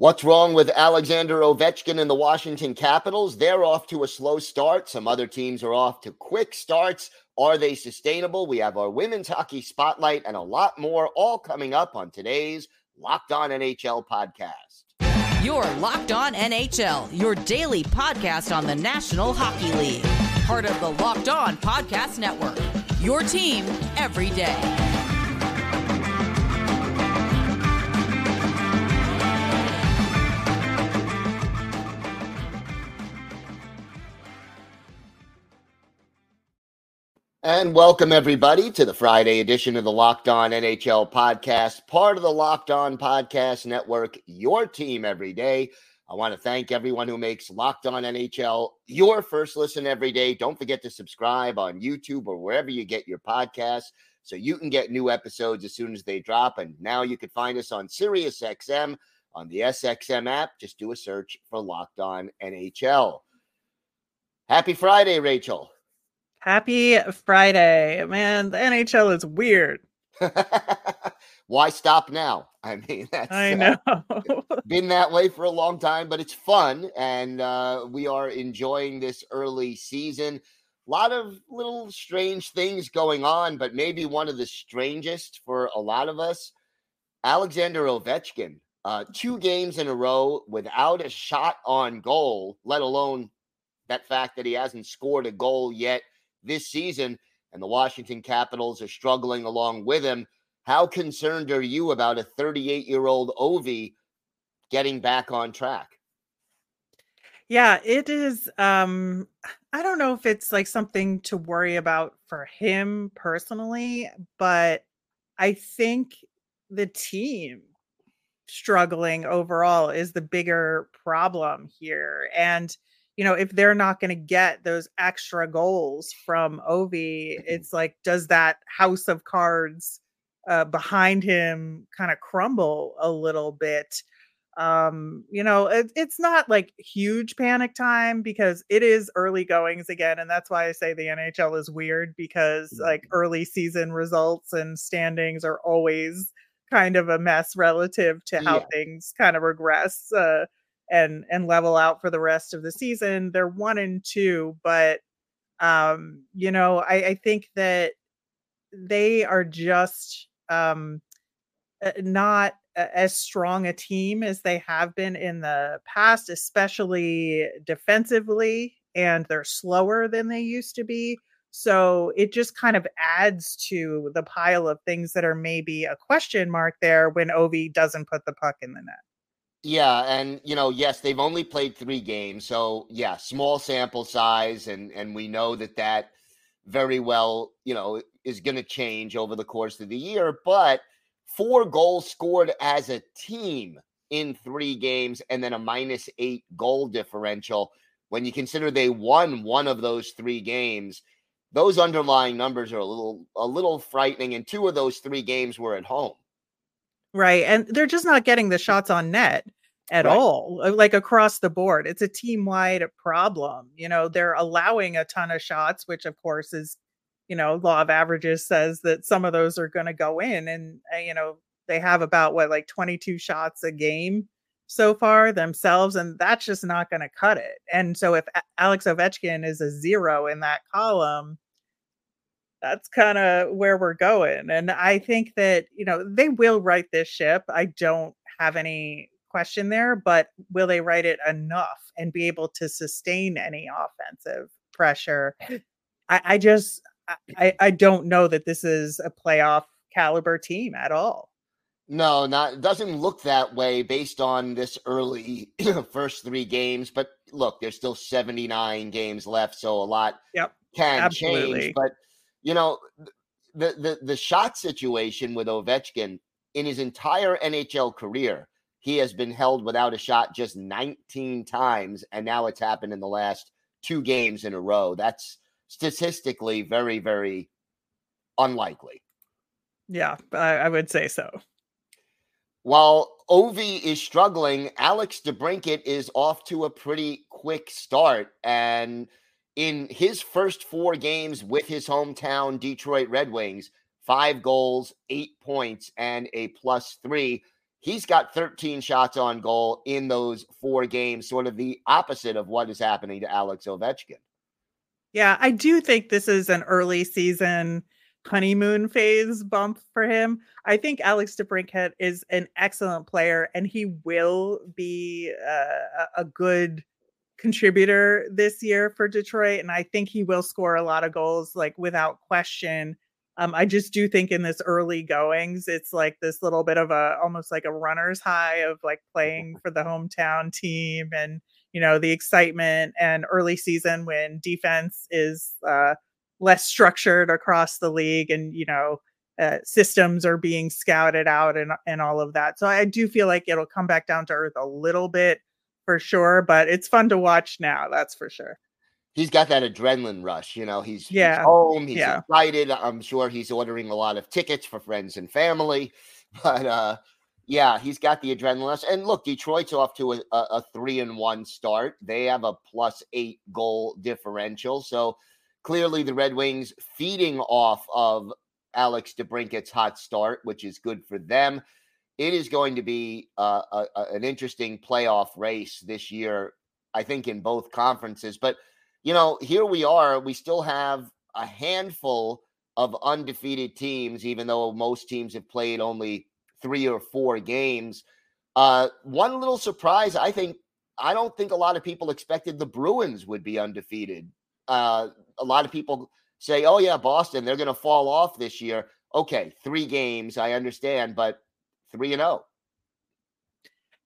What's wrong with Alexander Ovechkin and the Washington Capitals? They're off to a slow start. Some other teams are off to quick starts. Are they sustainable? We have our women's hockey spotlight and a lot more all coming up on today's Locked On NHL podcast. Your Locked On NHL, your daily podcast on the National Hockey League. Part of the Locked On Podcast Network. Your team every day. And welcome everybody to the Friday edition of the Locked On NHL podcast, part of the Locked On Podcast Network, your team every day. I want to thank everyone who makes Locked On NHL your first listen every day. Don't forget to subscribe on YouTube or wherever you get your podcasts so you can get new episodes as soon as they drop. And now you can find us on SiriusXM on the SXM app. Just do a search for Locked On NHL. Happy Friday, Rachel. Happy Friday. Man, the NHL is weird. Why stop now? I mean, that's I know. Uh, been that way for a long time, but it's fun. And uh, we are enjoying this early season. A lot of little strange things going on, but maybe one of the strangest for a lot of us Alexander Ovechkin. Uh, two games in a row without a shot on goal, let alone that fact that he hasn't scored a goal yet this season, and the Washington Capitals are struggling along with him. How concerned are you about a 38 year old Ovi getting back on track? Yeah, it is. Um, I don't know if it's like something to worry about for him personally, but I think the team struggling overall is the bigger problem here. And you know, if they're not going to get those extra goals from Ovi, mm-hmm. it's like, does that house of cards uh, behind him kind of crumble a little bit? Um, you know, it, it's not like huge panic time because it is early goings again. And that's why I say the NHL is weird because like early season results and standings are always kind of a mess relative to how yeah. things kind of regress. Uh, and and level out for the rest of the season. They're one and two, but um, you know, I, I think that they are just um, uh, not as strong a team as they have been in the past, especially defensively, and they're slower than they used to be. So it just kind of adds to the pile of things that are maybe a question mark there when Ovi doesn't put the puck in the net. Yeah, and you know, yes, they've only played three games, so yeah, small sample size, and and we know that that very well, you know, is going to change over the course of the year. But four goals scored as a team in three games, and then a minus eight goal differential. When you consider they won one of those three games, those underlying numbers are a little a little frightening. And two of those three games were at home. Right. And they're just not getting the shots on net at right. all, uh, like across the board. It's a team wide problem. You know, they're allowing a ton of shots, which of course is, you know, law of averages says that some of those are going to go in. And, uh, you know, they have about what, like 22 shots a game so far themselves. And that's just not going to cut it. And so if Alex Ovechkin is a zero in that column, that's kind of where we're going. And I think that, you know, they will right this ship. I don't have any question there, but will they write it enough and be able to sustain any offensive pressure? I, I just, I, I don't know that this is a playoff caliber team at all. No, not it doesn't look that way based on this early first three games. But look, there's still 79 games left, so a lot yep, can absolutely. change. But you know, the the the shot situation with Ovechkin in his entire NHL career, he has been held without a shot just 19 times, and now it's happened in the last two games in a row. That's statistically very, very unlikely. Yeah, I, I would say so. While Ovi is struggling, Alex DeBrincat is off to a pretty quick start. And in his first four games with his hometown Detroit Red Wings, five goals, eight points, and a plus three. He's got 13 shots on goal in those four games, sort of the opposite of what is happening to Alex Ovechkin. Yeah, I do think this is an early season honeymoon phase bump for him. I think Alex DeBrincat is an excellent player and he will be uh, a good contributor this year for Detroit. And I think he will score a lot of goals, like without question. Um, I just do think in this early goings, it's like this little bit of a almost like a runner's high of like playing for the hometown team and you know the excitement and early season when defense is uh, less structured across the league and you know uh, systems are being scouted out and and all of that. So I do feel like it'll come back down to earth a little bit for sure, but it's fun to watch now. That's for sure. He's got that adrenaline rush, you know. He's, yeah. he's home, he's yeah. excited. I'm sure he's ordering a lot of tickets for friends and family, but uh, yeah, he's got the adrenaline rush. And look, Detroit's off to a, a three and one start. They have a plus eight goal differential, so clearly the Red Wings feeding off of Alex DeBrincat's hot start, which is good for them. It is going to be uh, a, a, an interesting playoff race this year, I think, in both conferences. But, you know, here we are. We still have a handful of undefeated teams, even though most teams have played only three or four games. Uh, one little surprise, I think, I don't think a lot of people expected the Bruins would be undefeated. Uh, a lot of people say, oh, yeah, Boston, they're going to fall off this year. Okay, three games, I understand, but three and oh.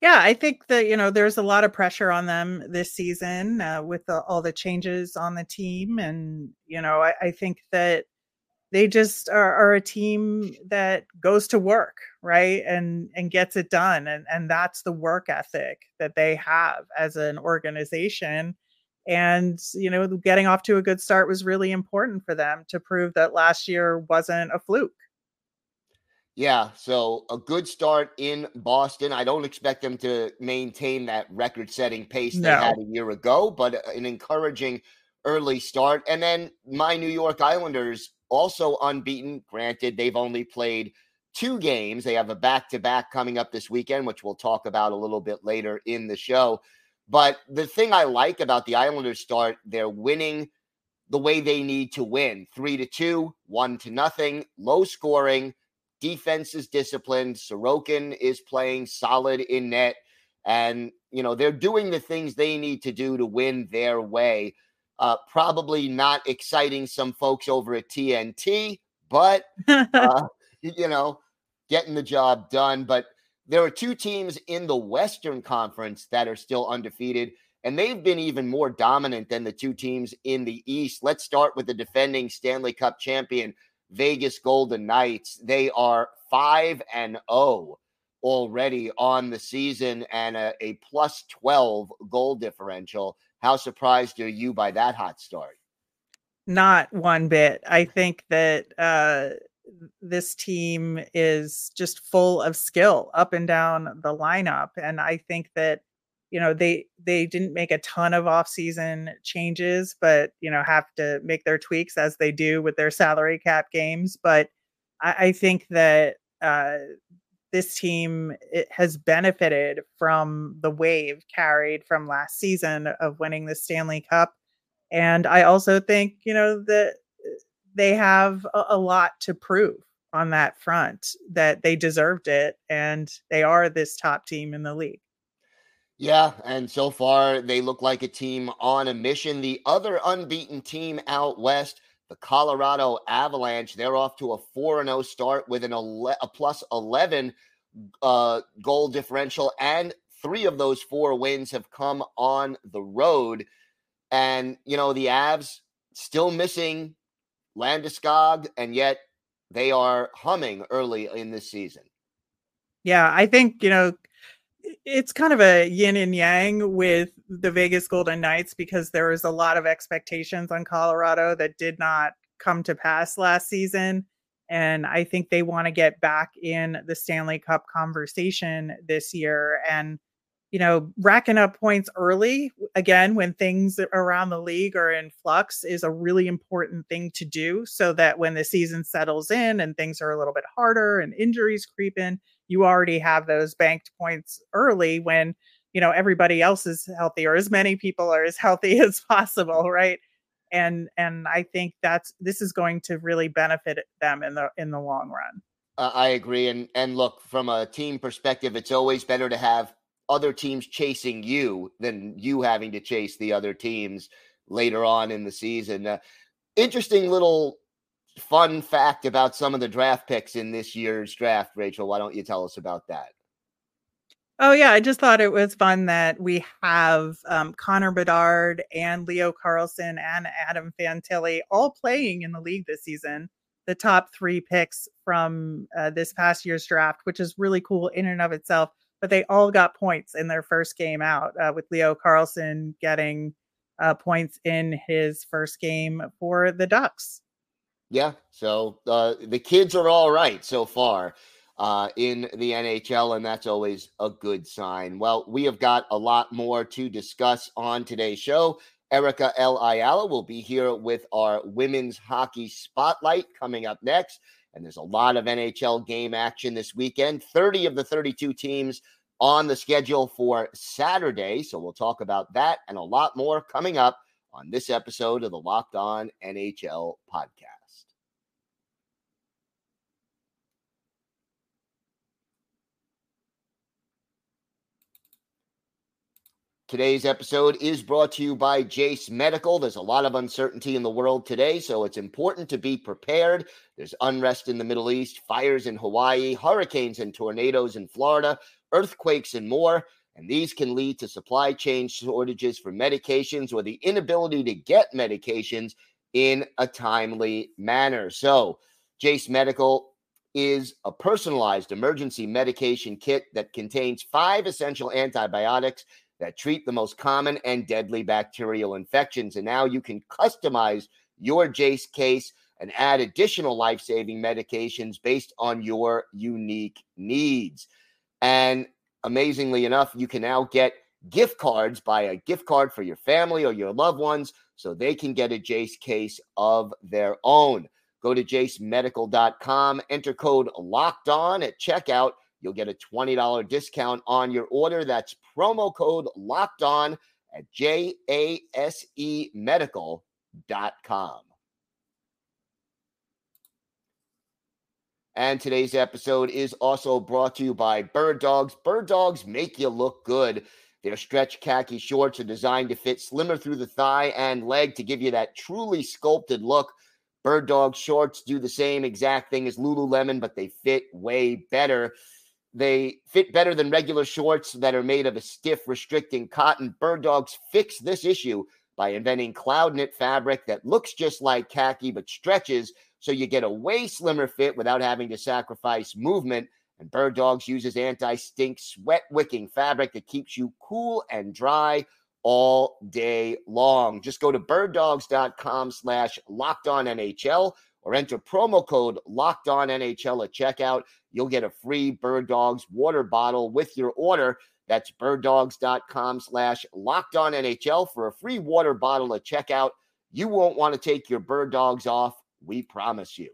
Yeah, I think that you know there's a lot of pressure on them this season uh, with the, all the changes on the team, and you know I, I think that they just are, are, a team that goes to work, right, and and gets it done, and and that's the work ethic that they have as an organization, and you know getting off to a good start was really important for them to prove that last year wasn't a fluke yeah so a good start in boston. I don't expect them to maintain that record setting pace they had a year ago but uh, an encouraging early start. And then my new york islanders also unbeaten. Granted they've only played two games. They have a back-to-back coming up this weekend which we'll talk about a little bit later in the show. But the thing I like about the Islanders start, they're winning the way they need to win. Three to two, one to nothing, low scoring. Defense is disciplined. Sorokin is playing solid in net. And, you know, they're doing the things they need to do to win their way. Uh, probably not exciting some folks over at TNT, but, uh, you know, getting the job done. But there are two teams in the Western Conference that are still undefeated, and they've been even more dominant than the two teams in the East. Let's start with the defending Stanley Cup champion, Vegas Golden Knights. They are 5 and 0 already on the season and a, a plus 12 goal differential. How surprised are you by that hot start? Not one bit. I think that uh this team is just full of skill up and down the lineup and i think that you know they they didn't make a ton of off-season changes but you know have to make their tweaks as they do with their salary cap games but i, I think that uh, this team it has benefited from the wave carried from last season of winning the stanley cup and i also think you know that they have a, a lot to prove on that front that they deserved it and they are this top team in the league. Yeah, and so far they look like a team on a mission. The other unbeaten team out west, the Colorado Avalanche, they're off to a 4 0 start with an ele- a plus 11 uh, goal differential, and three of those four wins have come on the road. And, you know, the Avs still missing Landeskog, and yet they are humming early in this season. Yeah, I think, you know, it's kind of a yin and yang with the Vegas Golden Knights because there was a lot of expectations on Colorado that did not come to pass last season. And I think they want to get back in the Stanley Cup conversation this year. And you know, racking up points early, again, when things around the league are in flux, is a really important thing to do so that when the season settles in and things are a little bit harder and injuries creep in, you already have those banked points early when you know everybody else is healthy or as many people are as healthy as possible right? And and i think that's this is going to really benefit them in the in the long run. Uh, i agree and and look from a team perspective it's always better to have other teams chasing you than you having to chase the other teams later on in the season. Uh, interesting little fun fact about some of the draft picks in this year's draft rachel why don't you tell us about that Oh yeah, I just thought it was fun that we have um, Connor Bedard and Leo Carlsson and Adam Fantilli all playing in the league this season. The top three picks from uh, this past year's draft, which is really cool in and of itself. But they all got points in their first game out, uh, with Leo Carlsson getting uh, points in his first game for the Ducks. Yeah, so uh, the kids are all right so far uh, in the NHL, and that's always a good sign. Well, we have got a lot more to discuss on today's show. Erica L. Ayala will be here with our women's hockey spotlight coming up next. And there's a lot of NHL game action this weekend. 30 of the 32 teams on the schedule for Saturday. So we'll talk about that and a lot more coming up on this episode of the Locked On NHL podcast. Today's episode is brought to you by Jase Medical. There's a lot of uncertainty in the world today, so it's important to be prepared. There's unrest in the Middle East, fires in Hawaii, hurricanes and tornadoes in Florida, earthquakes, and more. And these can lead to supply chain shortages for medications or the inability to get medications in a timely manner. So, Jase Medical is a personalized emergency medication kit that contains five essential antibiotics that treat the most common and deadly bacterial infections. And now you can customize your Jase case and add additional life saving medications based on your unique needs. And amazingly enough, you can now get gift cards, buy a gift card for your family or your loved ones so they can get a Jase case of their own. Go to jasemedical.com, enter code locked on at checkout You'll get a $20 discount on your order. That's promo code locked on at jasemedical.com. And today's episode is also brought to you by Bird Dogs. Bird Dogs make you look good. Their stretch khaki shorts are designed to fit slimmer through the thigh and leg to give you that truly sculpted look. Bird Dog shorts do the same exact thing as Lululemon, but they fit way better. They fit better than regular shorts that are made of a stiff, restricting cotton. Bird Dogs fix this issue by inventing cloud knit fabric that looks just like khaki but stretches so you get a way slimmer fit without having to sacrifice movement. And Bird Dogs uses anti stink, sweat wicking fabric that keeps you cool and dry all day long. Just go to birddogs.com slash locked on NHL or enter promo code locked on NHL at checkout. You'll get a free Bird Dogs water bottle with your order. That's birddogs.com slash locked on NHL for a free water bottle at checkout. You won't want to take your bird dogs off. We promise you.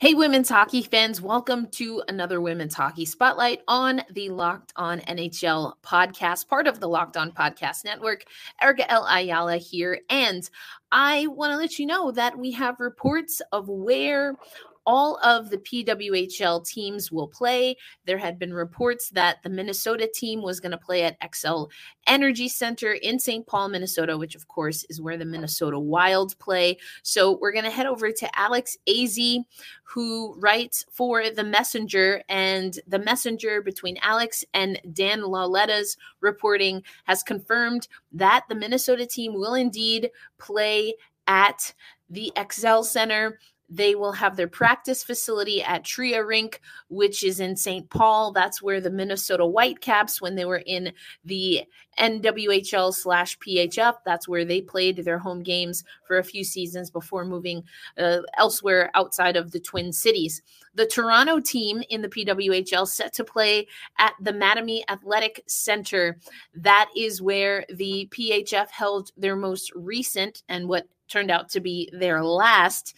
Hey, women's hockey fans, welcome to another Women's Hockey Spotlight on the Locked On NHL podcast, part of the Locked On Podcast Network. Erica L. Ayala here. And I want to let you know that we have reports of where all of the PWHL teams will play. There had been reports that the Minnesota team was going to play at Xcel Energy Center in St. Paul, Minnesota, which of course is where the Minnesota Wild play. So we're going to head over to Alex Azzi, who writes for The Messenger. And The Messenger, between Alex and Dan Lauletta's reporting, has confirmed that the Minnesota team will indeed play at the Xcel Center. They will have their practice facility at Tria Rink, which is in St. Paul. That's where the Minnesota Whitecaps, when they were in the NWHL slash PHF, that's where they played their home games for a few seasons before moving uh, elsewhere outside of the Twin Cities. The Toronto team in the PWHL set to play at the Mattamy Athletic Center. That is where the PHF held their most recent and what turned out to be their last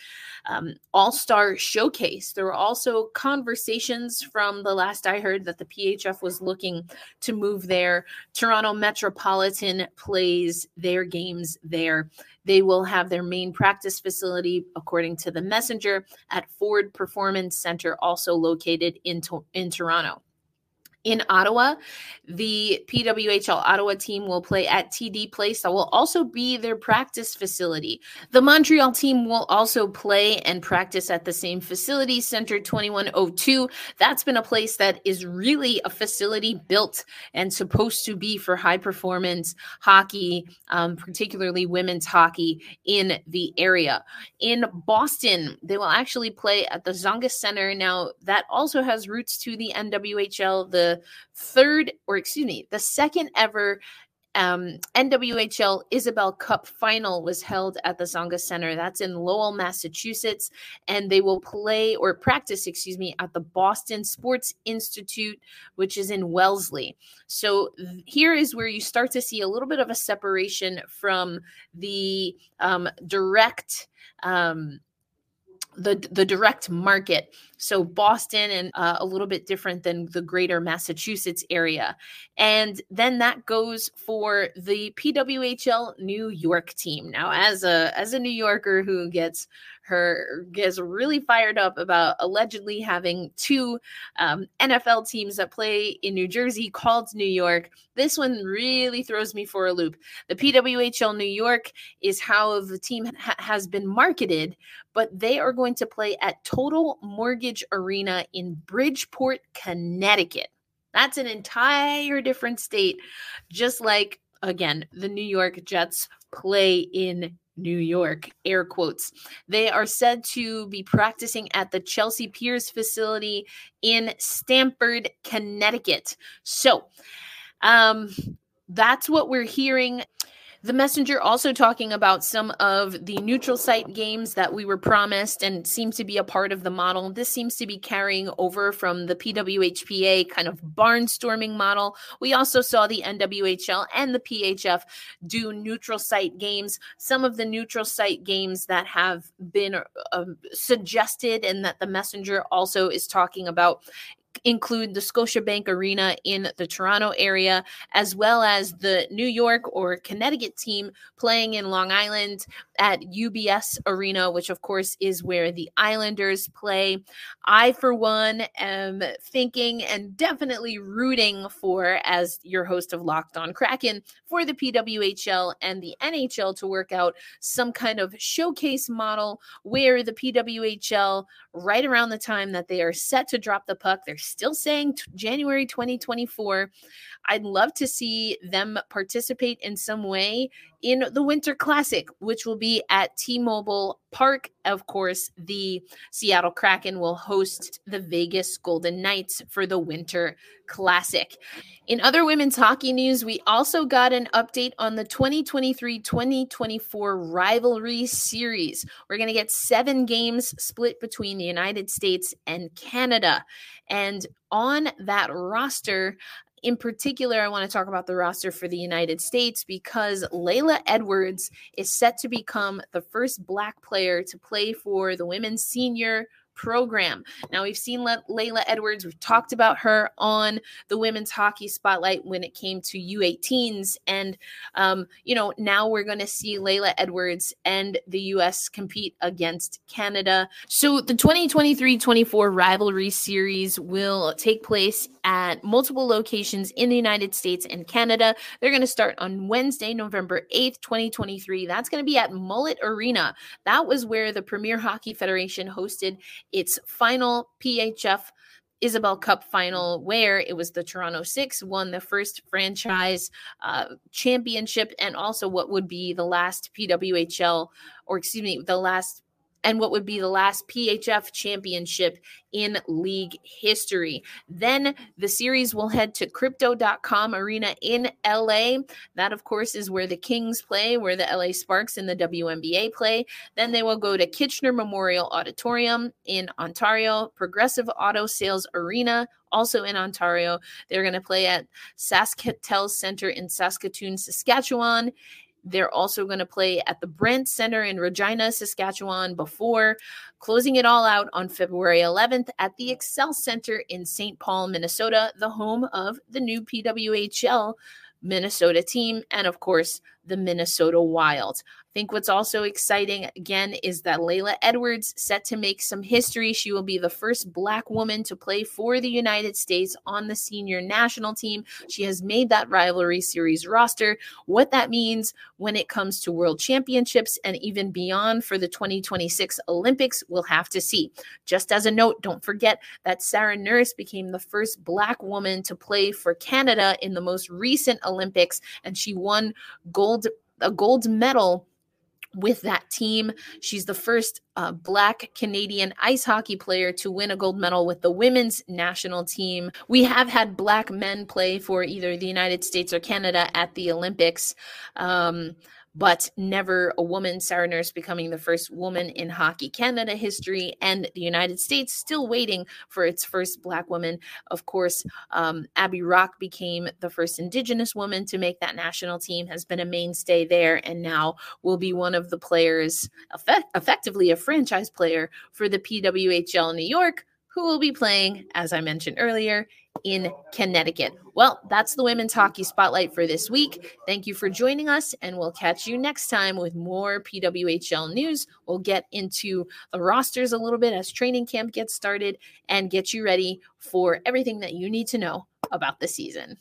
um, All Star showcase. There were also conversations from the last I heard that the PHF was looking to move there. Toronto Metropolitan plays their games there. They will have their main practice facility, according to the messenger, at Ford Performance Center, also located in, to- in Toronto in Ottawa. The PWHL Ottawa team will play at TD Place. That will also be their practice facility. The Montreal team will also play and practice at the same facility, Center 2102. That's been a place that is really a facility built and supposed to be for high performance hockey, um, particularly women's hockey in the area. In Boston, they will actually play at the Tsongas Center. Now, that also has roots to the NWHL. The third, or excuse me, the second ever um, NWHL Isobel Cup final was held at the Tsongas Center. That's in Lowell, Massachusetts. And they will play or practice, excuse me, at the Boston Sports Institute, which is in Wellesley. So th- here is where you start to see a little bit of a separation from the um, direct. Um, the the direct market. So boston and uh, a little bit different than the greater massachusetts area. And then that goes for the pwhl new york team. Now as a as a new yorker who gets her gets really fired up about allegedly having two um, NFL teams that play in New Jersey called New York. This one really throws me for a loop. The PWHL New York is how the team ha- has been marketed, but they are going to play at Total Mortgage Arena in Bridgeport, Connecticut. That's an entire different state, just like again, the New York Jets play in New York, air quotes. They are said to be practicing at the Chelsea Piers facility in Stamford, Connecticut. So, um, that's what we're hearing. The messenger also talking about some of the neutral site games that we were promised and seems to be a part of the model. This seems to be carrying over from the PWHPA kind of barnstorming model. We also saw the NWHL and the PHF do neutral site games. Some of the neutral site games that have been uh, suggested and that the messenger also is talking about include the Scotiabank Arena in the Toronto area, as well as the New York or Connecticut team playing in Long Island at UBS Arena, which of course is where the Islanders play. I, for one, am thinking and definitely rooting for, as your host of Locked On Kraken, for the PWHL and the NHL to work out some kind of showcase model where the PWHL, right around the time that they are set to drop the puck, they're still saying t- January 2024. I'd love to see them participate in some way in the Winter Classic, which will be at T Mobile Park. Of course, the Seattle Kraken will host the Vegas Golden Knights for the Winter Classic. In other women's hockey news, we also got an update on the 2023 2024 rivalry series. We're going to get seven games split between the United States and Canada. And on that roster, in particular, I want to talk about the roster for the United States because Laila Edwards is set to become the first Black player to play for the women's senior program. Now we've seen Le- Laila Edwards. We've talked about her on the women's hockey spotlight when it came to U18s, and um, you know now we're going to see Laila Edwards and the U.S. compete against Canada. So the 2023-24 rivalry series will take place at multiple locations in the United States and Canada. They're going to start on Wednesday, November 8th, 2023. That's going to be at Mullet Arena. That was where the Premier Hockey Federation hosted its final PHF Isobel Cup final, where it was the Toronto Six won the first franchise uh, championship and also what would be the last PWHL, or excuse me, the last and what would be the last PHF championship in league history. Then the series will head to crypto.com arena in LA. That, of course, is where the Kings play, where the LA Sparks and the WNBA play. Then they will go to Kitchener Memorial Auditorium in Ontario, Progressive Auto Sales Arena also in Ontario. They're going to play at SaskTel Center in Saskatoon, Saskatchewan. They're also going to play at the Brandt Center in Regina, Saskatchewan before closing it all out on February 11th at the Xcel Center in St. Paul, Minnesota, the home of the new PWHL Minnesota team, and of course, the Minnesota Wild. I think what's also exciting again is that Laila Edwards set to make some history. She will be the first black woman to play for the United States on the senior national team. She has made that rivalry series roster. What that means when it comes to world championships and even beyond for the 2026 Olympics, we'll have to see. Just as a note, don't forget that Sarah Nurse became the first black woman to play for Canada in the most recent Olympics, and she won gold gold a gold medal with that team. She's the first uh, Black Canadian ice hockey player to win a gold medal with the women's national team. We have had Black men play for either the United States or Canada at the Olympics. Um, but never a woman. Sarah Nurse becoming the first woman in Hockey Canada history, and the United States still waiting for its first Black woman. Of course, um, Abby Roque became the first Indigenous woman to make that national team, has been a mainstay there, and now will be one of the players, effect- effectively a franchise player for the PWHL New York who will be playing, as I mentioned earlier, in Connecticut. Well, that's the Women's Hockey Spotlight for this week. Thank you for joining us, and we'll catch you next time with more PWHL news. We'll get into the rosters a little bit as training camp gets started and get you ready for everything that you need to know about the season.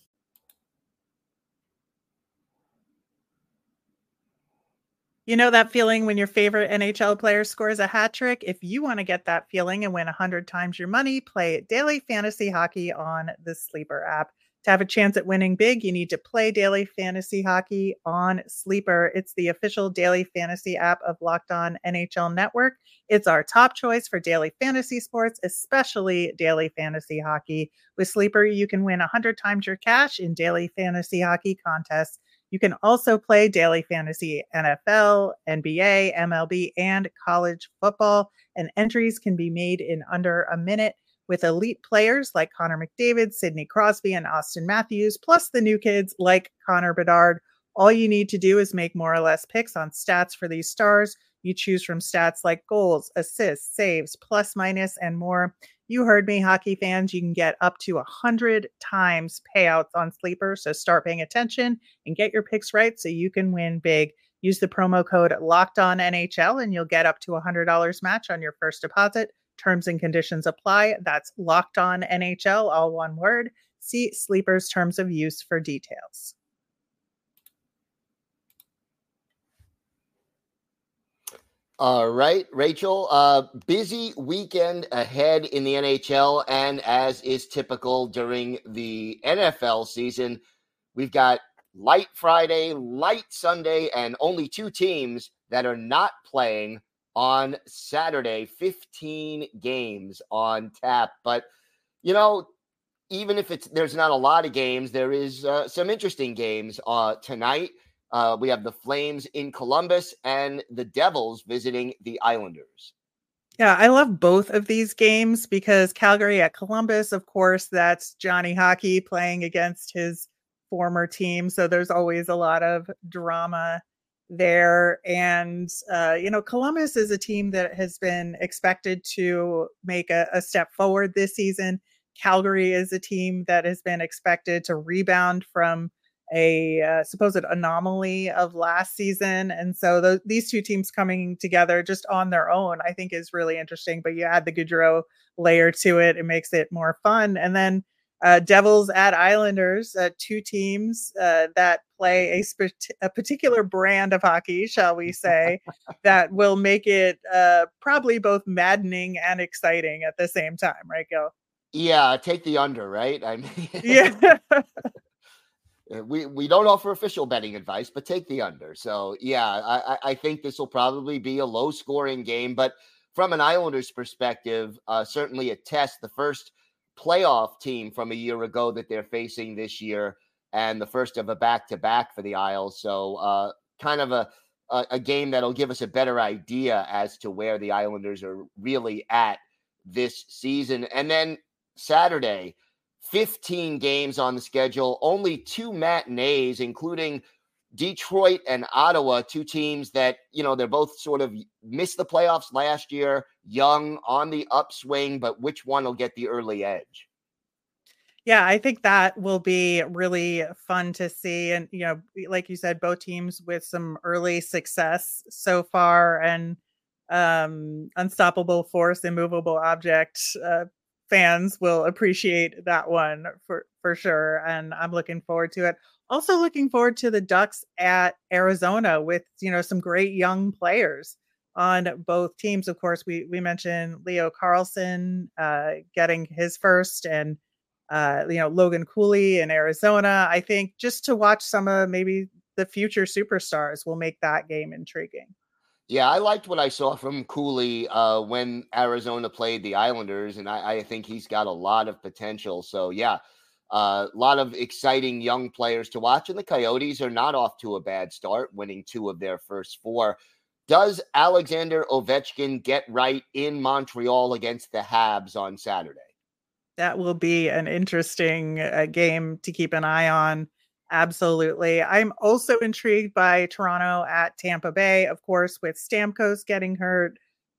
You know that feeling when your favorite NHL player scores a hat trick? If you want to get that feeling and win 100 times your money, play daily fantasy hockey on the Sleeper app. To have a chance at winning big, you need to play daily fantasy hockey on Sleeper. It's the official daily fantasy app of Locked On NHL Network. It's our top choice for daily fantasy sports, especially daily fantasy hockey. With Sleeper, you can win 100 times your cash in daily fantasy hockey contests you can also play daily fantasy NFL, NBA, MLB, and college football, and entries can be made in under a minute with elite players like Connor McDavid, Sidney Crosby, and Austin Matthews, plus the new kids like Connor Bedard. All you need to do is make more or less picks on stats for these stars. You choose from stats like goals, assists, saves, plus, minus, and more. You heard me, hockey fans. You can get up to 100 times payouts on Sleeper. So start paying attention and get your picks right so you can win big. Use the promo code Locked On NHL and you'll get up to $100 match on your first deposit. Terms and conditions apply. That's Locked On NHL, all one word. See Sleeper's terms of use for details. All right, Rachel. Uh, busy weekend ahead in the NHL, and as is typical during the NFL season, we've got light Friday, light Sunday, and only two teams that are not playing on Saturday. 15 games on tap. But, you know, even if it's there's not a lot of games, there is uh, some interesting games uh, tonight. Uh, we have the Flames in Columbus and the Devils visiting the Islanders. Yeah, I love both of these games because Calgary at Columbus, of course, that's Johnny Hockey playing against his former team. So there's always a lot of drama there. And, uh, you know, Columbus is a team that has been expected to make a, a step forward this season. Calgary is a team that has been expected to rebound from a uh, supposed anomaly of last season. And so the, these two teams coming together just on their own, I think is really interesting. But you add the Gaudreau layer to it, it makes it more fun. And then uh, Devils at Islanders, uh, two teams uh, that play a, sp- a particular brand of hockey, shall we say, that will make it uh, probably both maddening and exciting at the same time, right, Gil? Yeah, take the under, right? I mean, yeah. Uh, we we don't offer official betting advice, but take the under. So yeah, I I think this will probably be a low scoring game, but from an Islanders perspective, uh, certainly a test. The first playoff team from a year ago that they're facing this year, and the first of a back to back for the Isles. So uh, kind of a, a a game that'll give us a better idea as to where the Islanders are really at this season. And then Saturday 15 games on the schedule, only two matinees, including Detroit and Ottawa, two teams that, you know, they're both sort of missed the playoffs last year, young on the upswing, but which one will get the early edge? Yeah, I think that will be really fun to see. And, you know, like you said, both teams with some early success so far and um unstoppable force, immovable object uh, fans will appreciate that one for for sure. And I'm looking forward to it. Also looking forward to the Ducks at Arizona with, you know, some great young players on both teams. Of course, we we mentioned Leo Carlsson uh, getting his first and uh, you know, Logan Cooley in Arizona. I think just to watch some of maybe the future superstars will make that game intriguing. Yeah, I liked what I saw from Cooley uh, when Arizona played the Islanders, and I, I, think he's got a lot of potential. So, yeah, a uh, lot of exciting young players to watch. And the Coyotes are not off to a bad start, winning two of their first four. Does Alexander Ovechkin get right in Montreal against the Habs on Saturday? that will be an interesting uh, game to keep an eye on. Absolutely. I'm also intrigued by Toronto at Tampa Bay, of course, with Stamkos getting hurt.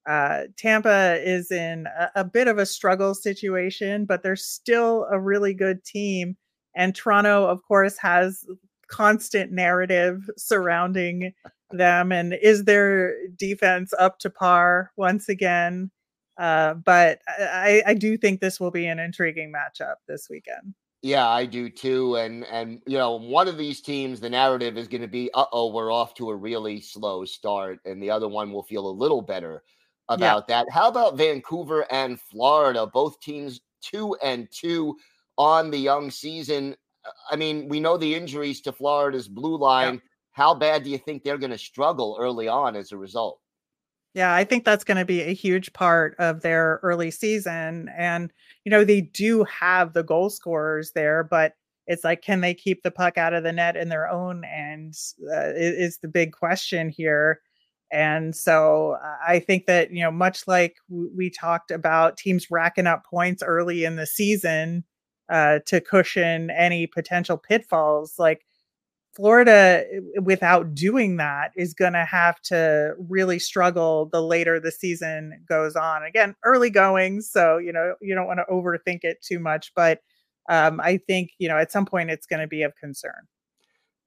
Uh, Tampa is in a, a, bit of a struggle situation, but they're still a really good team. And Toronto, of course, has constant narrative surrounding them. And is their defense up to par once again? Uh, but I, I do think this will be an intriguing matchup this weekend. Yeah, I do too. And and you know, one of these teams, the narrative is going to be, uh oh, we're off to a really slow start, and the other one will feel a little better about yeah. that. How about Vancouver and Florida? Both teams two and two on the young season. Uh, I mean, we know the injuries to Florida's blue line. Yeah. How bad do you think they're going to struggle early on as a result? Yeah, I think that's going to be a huge part of their early season. And, you know, they do have the goal scorers there, but it's like, can they keep the puck out of the net in their own end? Uh, is the big question here. And so I think that, you know, much like we talked about teams racking up points early in the season uh, to cushion any potential pitfalls, like Florida, eh, without doing that, is going to have to really struggle the later the season goes on. Again, early going, so you know you don't want to overthink it too much, but um, I think you know at some point it's going to be of concern.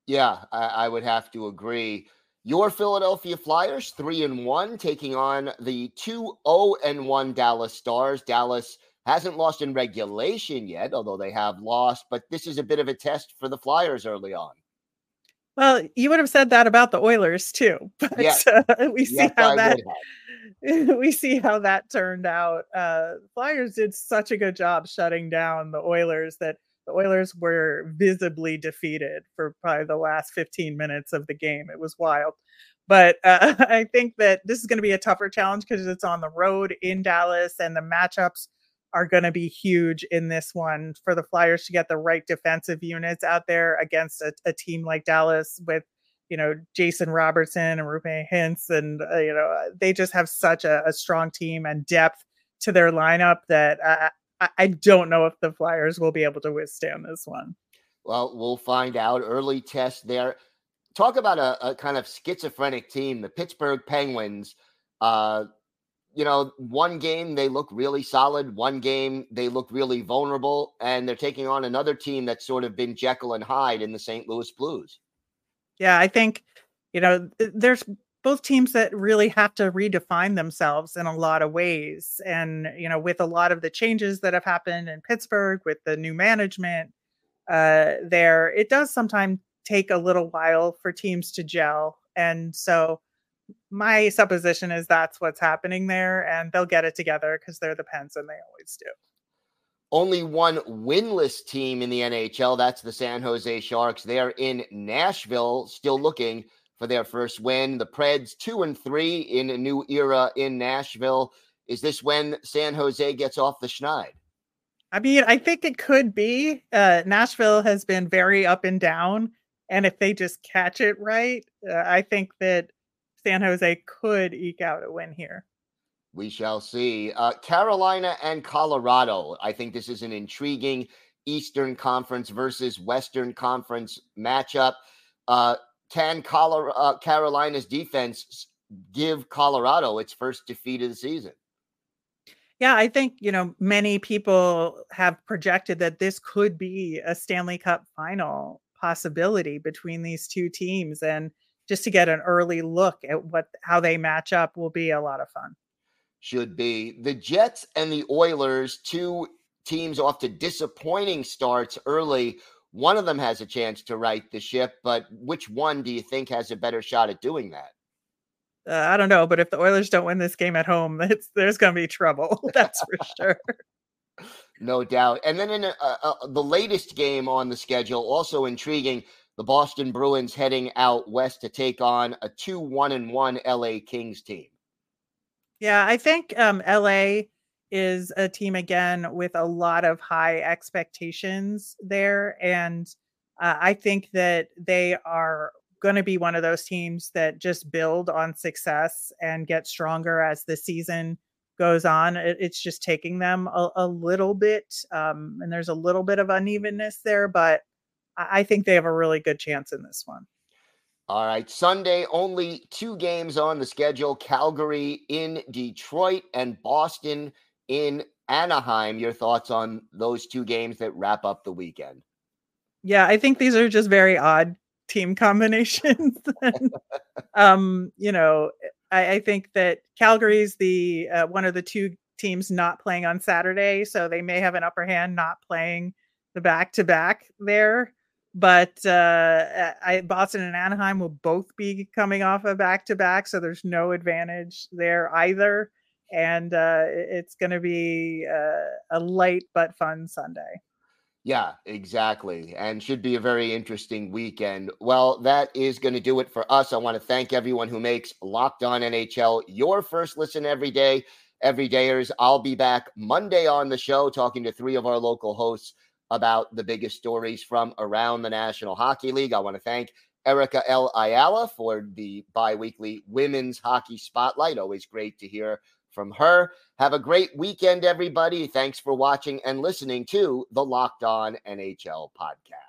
Yeah, I, I would have to agree. Your Philadelphia Flyers, three and one, taking on the two zero and one Dallas Stars. Dallas hasn't lost in regulation yet, although they have lost. But this is a bit of a test for the Flyers early on. Well, you would have said that about the Oilers too, but yes. uh, we see yes, how I that we see how that turned out. Uh, Flyers did such a good job shutting down the Oilers that the Oilers were visibly defeated for probably the last 15 minutes of the game. It was wild. But uh, I think that this is going to be a tougher challenge because it's on the road in Dallas and the matchups are going to be huge in this one for the Flyers to get the right defensive units out there against a, a team like Dallas with, you know, Jason Robertson and Roope Hintz. And, uh, you know, they just have such a, a, strong team and depth to their lineup that I, I don't know if the Flyers will be able to withstand this one. Well, we'll find out. Early test there. Talk about a, a kind of schizophrenic team, the Pittsburgh Penguins. Uh, you know, one game they look really solid, one game they look really vulnerable, and they're taking on another team that's sort of been Jekyll and Hyde in the St. Louis Blues. Yeah, I think, you know, there's both teams that really have to redefine themselves in a lot of ways. And, you know, with a lot of the changes that have happened in Pittsburgh with the new management uh, there, it does sometimes take a little while for teams to gel. And so, my supposition is that's what's happening there, and they'll get it together because they're the Pens and they always do. Only one winless team in the NHL. That's the San Jose Sharks. They're in Nashville, still looking for their first win. The Preds, two and three in a new era in Nashville. Is this when San Jose gets off the schneid? I mean, I think it could be. Uh, Nashville has been very up and down. And if they just catch it right, uh, I think that San Jose could eke out a win here. We shall see. Uh, Carolina and Colorado. I think this is an intriguing Eastern Conference versus Western Conference matchup. Uh, can uh, Carolina's defense give Colorado its first defeat of the season? Yeah, I think, you know, many people have projected that this could be a Stanley Cup final possibility between these two teams and just to get an early look at what how they match up will be a lot of fun. Should be. The Jets and the Oilers, two teams off to disappointing starts early. One of them has a chance to right the ship, but which one do you think has a better shot at doing that? Uh, I don't know, but if the Oilers don't win this game at home, there's going to be trouble. That's for sure. No doubt. And then in a, a, the latest game on the schedule, also intriguing, the Boston Bruins heading out west to take on a 2 1 and 1 LA Kings team. Yeah, I think um, LA is a team again with a lot of high expectations there. And uh, I think that they are going to be one of those teams that just build on success and get stronger as the season goes on. It, it's just taking them a, a little bit, um, and there's a little bit of unevenness there, but I, think they have a really good chance in this one. All right, Sunday, only two games on the schedule Calgary in Detroit and Boston in Anaheim. Your thoughts on those two games that wrap up the weekend? Yeah, I think these are just very odd team combinations. and, um, you know, I, I, think that Calgary's the uh, one of the two teams not playing on Saturday, so they may have an upper hand not playing the back to back there. But uh, I, Boston and Anaheim will both be coming off a back to back, so there's no advantage there either. And uh, it's going to be uh, a light but fun Sunday. Yeah, exactly. And should be a very interesting weekend. Well, that is going to do it for us. I want to thank everyone who makes Locked On NHL your first listen every day. Everydayers, I'll be back Monday on the show talking to three of our local hosts about the biggest stories from around the National Hockey League. I want to thank Erica L. Ayala for the bi weekly Women's Hockey Spotlight. Always great to hear from her. Have a great weekend, everybody. Thanks for watching and listening to the Locked On NHL podcast.